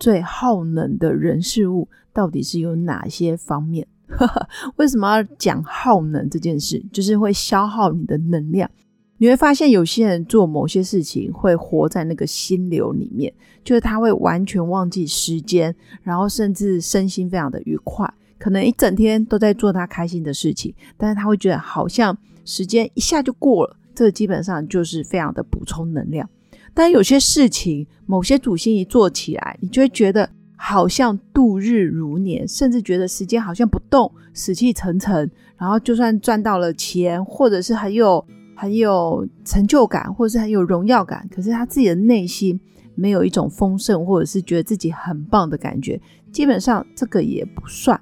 最耗能的人事物到底是有哪些方面？为什么要讲耗能这件事？就是会消耗你的能量。你会发现有些人做某些事情会活在那个心流里面，就是他会完全忘记时间，然后甚至身心非常的愉快，可能一整天都在做他开心的事情，但是他会觉得好像时间一下就过了。这基本上就是非常的补充能量。但有些事情，某些主心一做起来，你就会觉得好像度日如年，甚至觉得时间好像不动，死气沉沉。然后就算赚到了钱，或者是很有很有成就感，或者是很有荣耀感，可是他自己的内心没有一种丰盛，或者是觉得自己很棒的感觉。基本上这个也不算，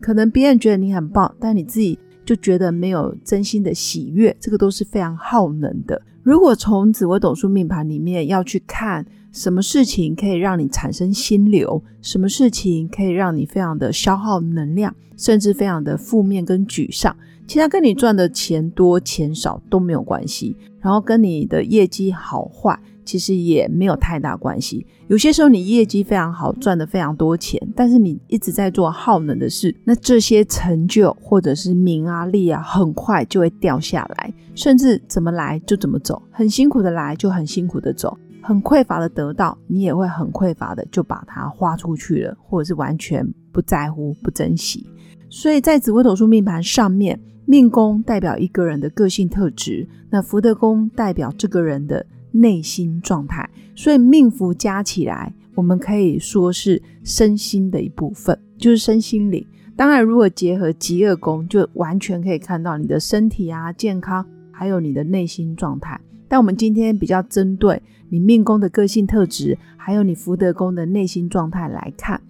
可能别人觉得你很棒，但你自己就觉得没有真心的喜悦，这个都是非常耗能的。如果从紫微斗数命盘里面要去看什么事情可以让你产生心流，什么事情可以让你非常的消耗能量，甚至非常的负面跟沮丧，其他跟你赚的钱多钱少都没有关系，然后跟你的业绩好坏。其实也没有太大关系。有些时候你业绩非常好，赚的非常多钱，但是你一直在做耗能的事，那这些成就或者是名啊利啊，很快就会掉下来，甚至怎么来就怎么走，很辛苦的来就很辛苦的走，很匮乏的得到，你也会很匮乏的就把它花出去了，或者是完全不在乎、不珍惜。所以在紫微斗数命盘上面，命宫代表一个人的个性特质，那福德宫代表这个人的。内心状态，所以命符加起来，我们可以说是身心的一部分，就是身心灵。当然，如果结合极恶宫，就完全可以看到你的身体啊、健康，还有你的内心状态。但我们今天比较针对你命宫的个性特质，还有你福德宫的内心状态来看。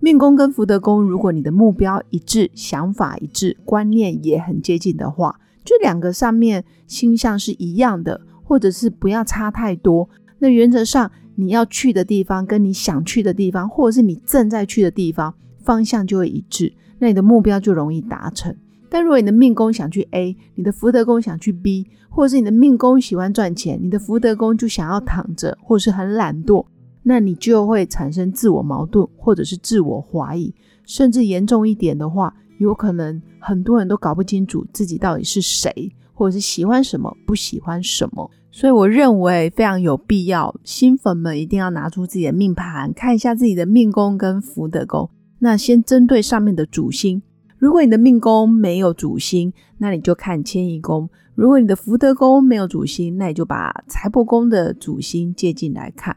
命宫跟福德宫，如果你的目标一致、想法一致、观念也很接近的话，就两个上面星象是一样的。或者是不要差太多，那原则上你要去的地方跟你想去的地方，或者是你正在去的地方，方向就会一致，那你的目标就容易达成。但如果你的命宫想去 A，你的福德宫想去 B，或者是你的命宫喜欢赚钱，你的福德宫就想要躺着，或者是很懒惰，那你就会产生自我矛盾，或者是自我怀疑，甚至严重一点的话，有可能很多人都搞不清楚自己到底是谁。或者是喜欢什么，不喜欢什么，所以我认为非常有必要，新粉们一定要拿出自己的命盘，看一下自己的命宫跟福德宫。那先针对上面的主星，如果你的命宫没有主星，那你就看迁移宫；如果你的福德宫没有主星，那你就把财帛宫的主星借进来看。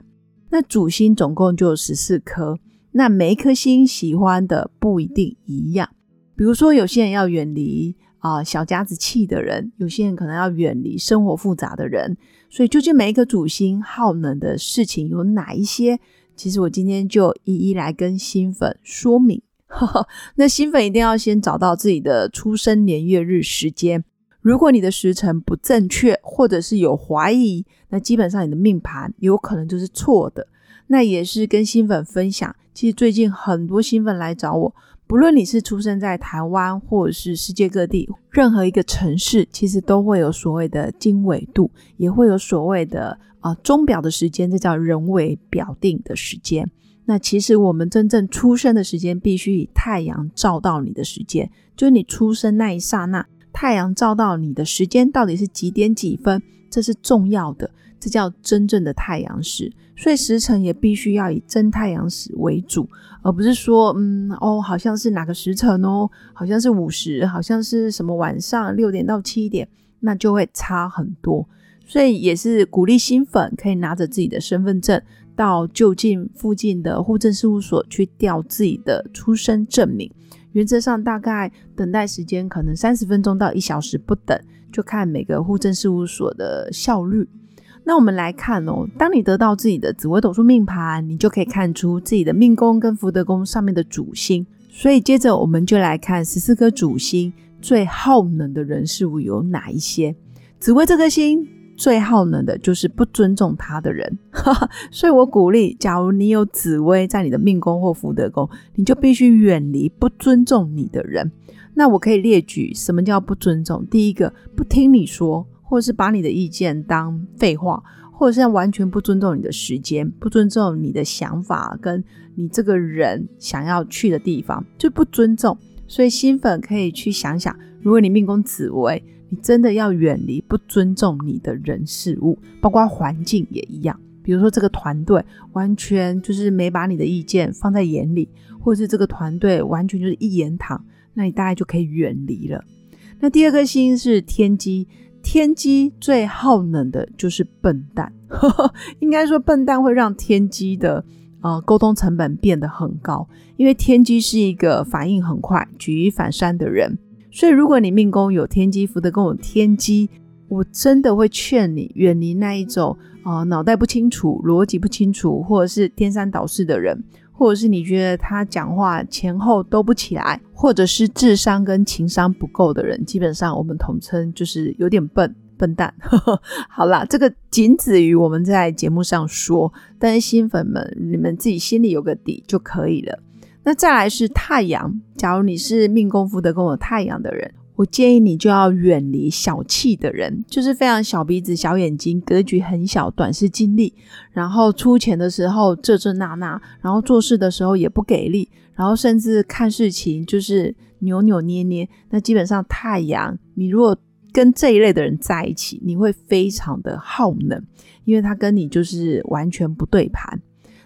那主星总共就十四颗，那每一颗星喜欢的不一定一样。比如说，有些人要远离。啊，小家子气的人，有些人可能要远离生活复杂的人，所以究竟每一个主星耗能的事情有哪一些？其实我今天就一一来跟新粉说明。那新粉一定要先找到自己的出生年月日时间，如果你的时辰不正确，或者是有怀疑，那基本上你的命盘有可能就是错的。那也是跟新粉分享，其实最近很多新粉来找我。不论你是出生在台湾，或者是世界各地任何一个城市，其实都会有所谓的经纬度，也会有所谓的啊钟表的时间，这叫人为表定的时间。那其实我们真正出生的时间，必须以太阳照到你的时间，就是你出生那一刹那，太阳照到你的时间到底是几点几分，这是重要的，这叫真正的太阳时。所以时辰也必须要以真太阳时为主。而不是说，嗯，哦，好像是哪个时辰哦，好像是午时，好像是什么晚上六点到七点，那就会差很多。所以也是鼓励新粉可以拿着自己的身份证到就近附近的户政事务所去调自己的出生证明。原则上大概等待时间可能三十分钟到一小时不等，就看每个户政事务所的效率。那我们来看哦，当你得到自己的紫微斗数命盘，你就可以看出自己的命宫跟福德宫上面的主星。所以接着我们就来看十四颗主星最耗能的人事物有哪一些。紫微这颗星最耗能的就是不尊重他的人，所以我鼓励，假如你有紫微在你的命宫或福德宫，你就必须远离不尊重你的人。那我可以列举什么叫不尊重？第一个，不听你说。或者是把你的意见当废话，或者是完全不尊重你的时间，不尊重你的想法，跟你这个人想要去的地方，就不尊重。所以新粉可以去想想，如果你命宫紫薇，你真的要远离不尊重你的人事物，包括环境也一样。比如说这个团队完全就是没把你的意见放在眼里，或者是这个团队完全就是一言堂，那你大概就可以远离了。那第二颗星是天机。天机最耗能的就是笨蛋，应该说笨蛋会让天机的呃沟通成本变得很高，因为天机是一个反应很快、举一反三的人，所以如果你命宫有天机，福德宫有天机，我真的会劝你远离那一种啊脑袋不清楚、逻辑不清楚，或者是颠三倒四的人。或者是你觉得他讲话前后都不起来，或者是智商跟情商不够的人，基本上我们统称就是有点笨笨蛋。好啦，这个仅止于我们在节目上说，但是新粉们你们自己心里有个底就可以了。那再来是太阳，假如你是命宫福德宫有太阳的人。我建议你就要远离小气的人，就是非常小鼻子、小眼睛、格局很小、短视精力，然后出钱的时候这这那那，然后做事的时候也不给力，然后甚至看事情就是扭扭捏捏。那基本上太阳，你如果跟这一类的人在一起，你会非常的耗能，因为他跟你就是完全不对盘。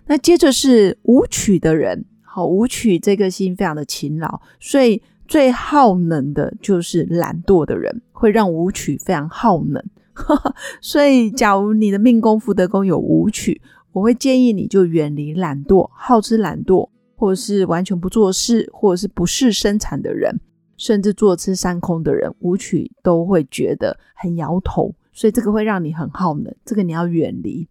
那接着是舞曲的人，好，舞曲这个心非常的勤劳，所以。最耗能的就是懒惰的人，会让舞曲非常耗能。所以，假如你的命宫福德宫有舞曲，我会建议你就远离懒惰、好吃懒惰，或者是完全不做事，或者是不事生产的人，甚至坐吃山空的人，舞曲都会觉得很摇头。所以，这个会让你很耗能，这个你要远离。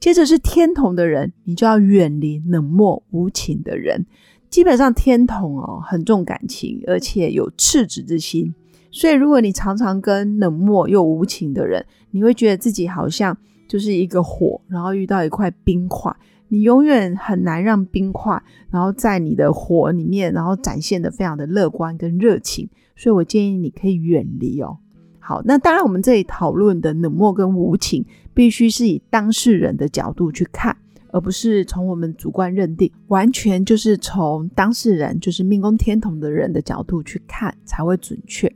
接着是天同的人，你就要远离冷漠无情的人。基本上天同哦很重感情，而且有赤子之心，所以如果你常常跟冷漠又无情的人，你会觉得自己好像就是一个火，然后遇到一块冰块，你永远很难让冰块然后在你的火里面，然后展现的非常的乐观跟热情，所以我建议你可以远离哦。好，那当然我们这里讨论的冷漠跟无情，必须是以当事人的角度去看。而不是从我们主观认定，完全就是从当事人，就是命宫天同的人的角度去看才会准确。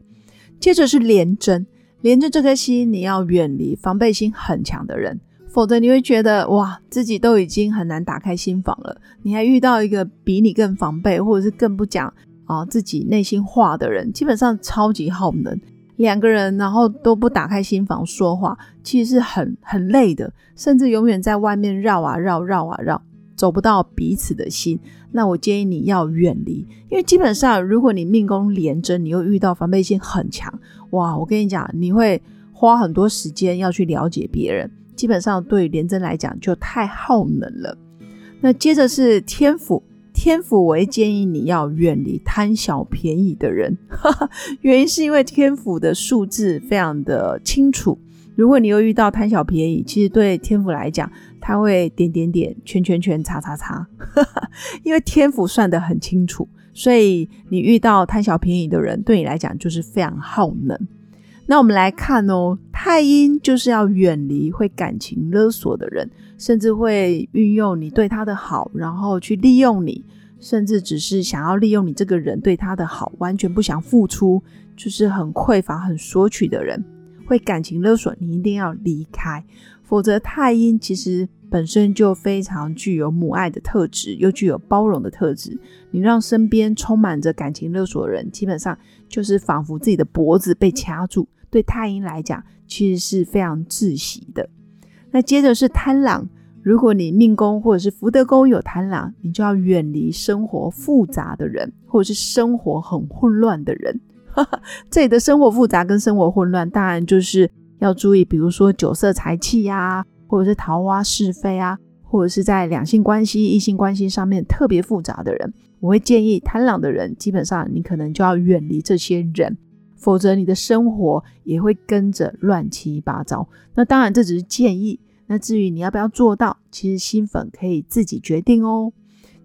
接着是廉贞，连着这颗心，你要远离防备心很强的人，否则你会觉得哇，自己都已经很难打开心房了，你还遇到一个比你更防备，或者是更不讲啊自己内心话的人，基本上超级耗能。两个人，然后都不打开心房说话，其实是很很累的，甚至永远在外面绕啊绕，绕啊绕，走不到彼此的心。那我建议你要远离，因为基本上，如果你命宫连贞，你又遇到防备心很强，哇，我跟你讲，你会花很多时间要去了解别人，基本上对连贞来讲就太耗能了。那接着是天府。天府，我会建议你要远离贪小便宜的人，原因是因为天府的数字非常的清楚。如果你又遇到贪小便宜，其实对天府来讲，他会点点点、圈圈圈、叉叉叉，因为天府算得很清楚，所以你遇到贪小便宜的人，对你来讲就是非常耗能。那我们来看哦，太阴就是要远离会感情勒索的人，甚至会运用你对他的好，然后去利用你，甚至只是想要利用你这个人对他的好，完全不想付出，就是很匮乏、很索取的人，会感情勒索，你一定要离开，否则太阴其实本身就非常具有母爱的特质，又具有包容的特质，你让身边充满着感情勒索的人，基本上就是仿佛自己的脖子被掐住。对太阴来讲，其实是非常窒息的。那接着是贪狼，如果你命宫或者是福德宫有贪狼，你就要远离生活复杂的人，或者是生活很混乱的人。这里的生活复杂跟生活混乱，当然就是要注意，比如说酒色财气呀，或者是桃花是非啊，或者是在两性关系、异性关系上面特别复杂的人，我会建议贪狼的人，基本上你可能就要远离这些人，否则你的生活也会跟着乱七八糟。那当然这只是建议，那至于你要不要做到，其实新粉可以自己决定哦。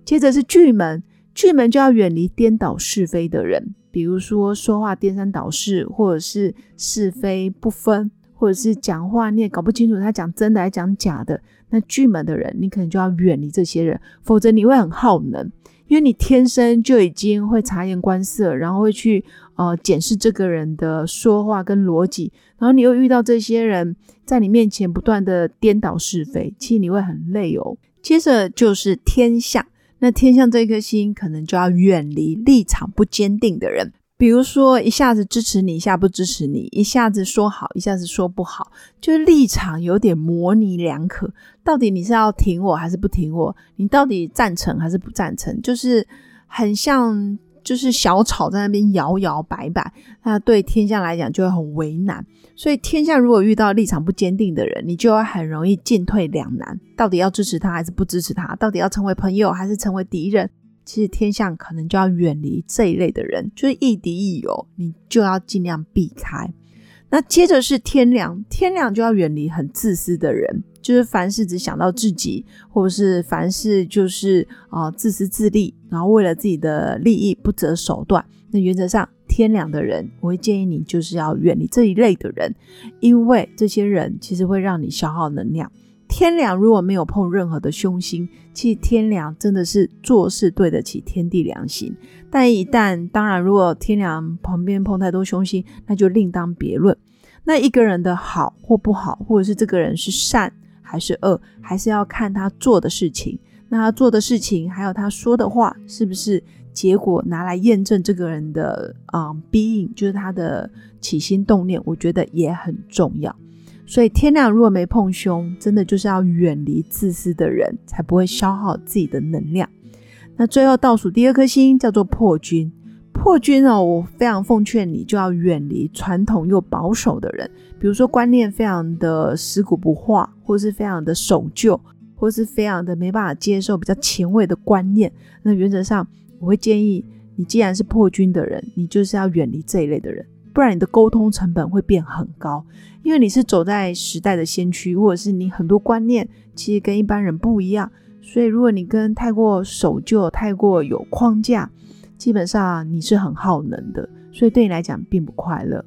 接着是巨门，巨门就要远离颠倒是非的人，比如说说话颠三倒四，或者是是非不分。或者是讲话你也搞不清楚他讲真的还是讲假的，那巨门的人你可能就要远离这些人，否则你会很耗能，因为你天生就已经会察言观色，然后会去呃检视这个人的说话跟逻辑，然后你又遇到这些人在你面前不断的颠倒是非，其实你会很累哦。接着就是天象，那天象这颗星可能就要远离立场不坚定的人。比如说，一下子支持你，一下不支持你，一下子说好，一下子说不好，就立场有点模棱两可。到底你是要挺我还是不挺我？你到底赞成还是不赞成？就是很像，就是小草在那边摇摇摆摆。那对天下来讲就会很为难。所以天下如果遇到立场不坚定的人，你就会很容易进退两难。到底要支持他还是不支持他？到底要成为朋友还是成为敌人？其实天象可能就要远离这一类的人，就是亦敌亦友，你就要尽量避开。那接着是天良，天良就要远离很自私的人，就是凡事只想到自己，或者是凡事就是啊自私自利，然后为了自己的利益不择手段。那原则上天良的人，我会建议你就是要远离这一类的人，因为这些人其实会让你消耗能量。天良如果没有碰任何的凶星，其实天良真的是做事对得起天地良心。但一旦当然，如果天良旁边碰太多凶星，那就另当别论。那一个人的好或不好，或者是这个人是善还是恶，还是要看他做的事情。那他做的事情，还有他说的话，是不是结果拿来验证这个人的啊逼应，就是他的起心动念，我觉得也很重要。所以天亮如果没碰凶，真的就是要远离自私的人，才不会消耗自己的能量。那最后倒数第二颗星叫做破军，破军哦，我非常奉劝你就要远离传统又保守的人，比如说观念非常的死古不化，或是非常的守旧，或是非常的没办法接受比较前卫的观念。那原则上，我会建议你，既然是破军的人，你就是要远离这一类的人。不然你的沟通成本会变很高，因为你是走在时代的先驱，或者是你很多观念其实跟一般人不一样，所以如果你跟太过守旧、太过有框架，基本上你是很耗能的，所以对你来讲并不快乐。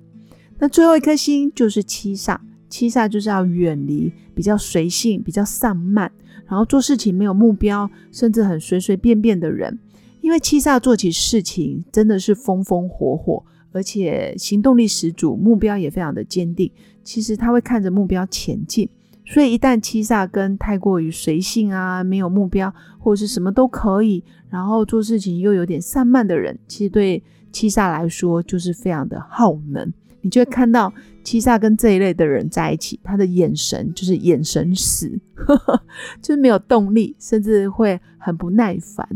那最后一颗星就是七煞，七煞就是要远离比较随性、比较散漫，然后做事情没有目标，甚至很随随便便的人，因为七煞做起事情真的是风风火火。而且行动力十足，目标也非常的坚定。其实他会看着目标前进，所以一旦七煞跟太过于随性啊，没有目标或者是什么都可以，然后做事情又有点散漫的人，其实对七煞来说就是非常的耗能。你就会看到七煞跟这一类的人在一起，他的眼神就是眼神死，就是没有动力，甚至会很不耐烦。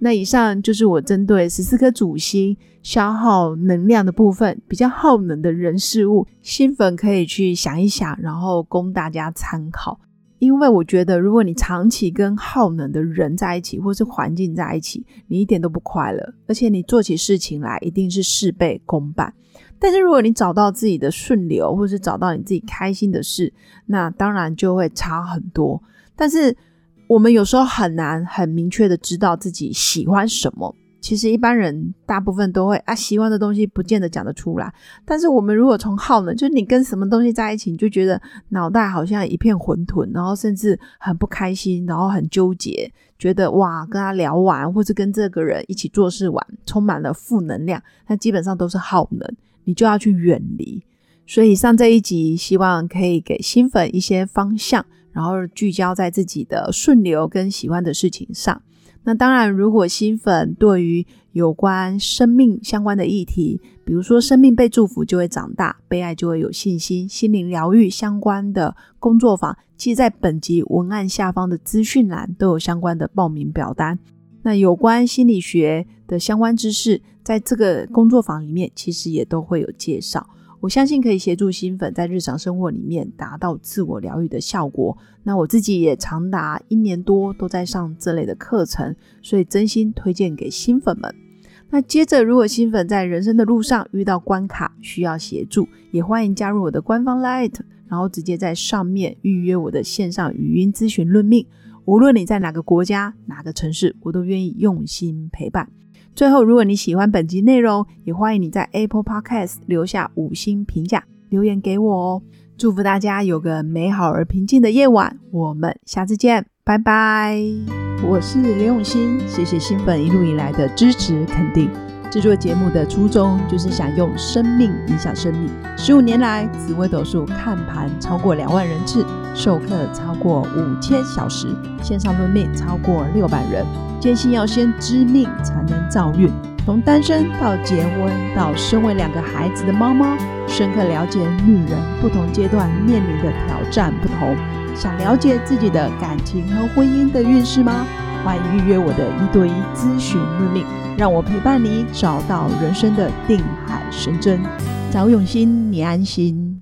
那以上就是我针对十四颗主星消耗能量的部分，比较耗能的人事物，新粉可以去想一想，然后供大家参考。因为我觉得，如果你长期跟耗能的人在一起，或是环境在一起，你一点都不快乐，而且你做起事情来一定是事倍功半。但是如果你找到自己的顺流，或是找到你自己开心的事，那当然就会差很多。但是我们有时候很难很明确的知道自己喜欢什么。其实一般人大部分都会啊，喜欢的东西不见得讲得出来。但是我们如果从耗呢，就是你跟什么东西在一起，你就觉得脑袋好像一片混沌，然后甚至很不开心，然后很纠结，觉得哇，跟他聊完或是跟这个人一起做事完，充满了负能量，那基本上都是耗能，你就要去远离。所以上这一集，希望可以给新粉一些方向。然后聚焦在自己的顺流跟喜欢的事情上。那当然，如果新粉对于有关生命相关的议题，比如说生命被祝福就会长大，被爱就会有信心，心灵疗愈相关的工作坊，其实在本集文案下方的资讯栏都有相关的报名表单。那有关心理学的相关知识，在这个工作坊里面其实也都会有介绍。我相信可以协助新粉在日常生活里面达到自我疗愈的效果。那我自己也长达一年多都在上这类的课程，所以真心推荐给新粉们。那接着，如果新粉在人生的路上遇到关卡需要协助，也欢迎加入我的官方 Light，然后直接在上面预约我的线上语音咨询论命。无论你在哪个国家、哪个城市，我都愿意用心陪伴。最后，如果你喜欢本集内容，也欢迎你在 Apple Podcast 留下五星评价，留言给我哦。祝福大家有个美好而平静的夜晚，我们下次见，拜拜。我是刘永新，谢谢新粉一路以来的支持肯定。制作节目的初衷就是想用生命影响生命。十五年来，紫微斗数看盘超过两万人次，授课超过五千小时，线上论命超过六百人。坚信要先知命才能造运，从单身到结婚到身为两个孩子的妈妈，深刻了解女人不同阶段面临的挑战不同。想了解自己的感情和婚姻的运势吗？欢迎预约我的一对一咨询论命。让我陪伴你，找到人生的定海神针。找永新，你安心。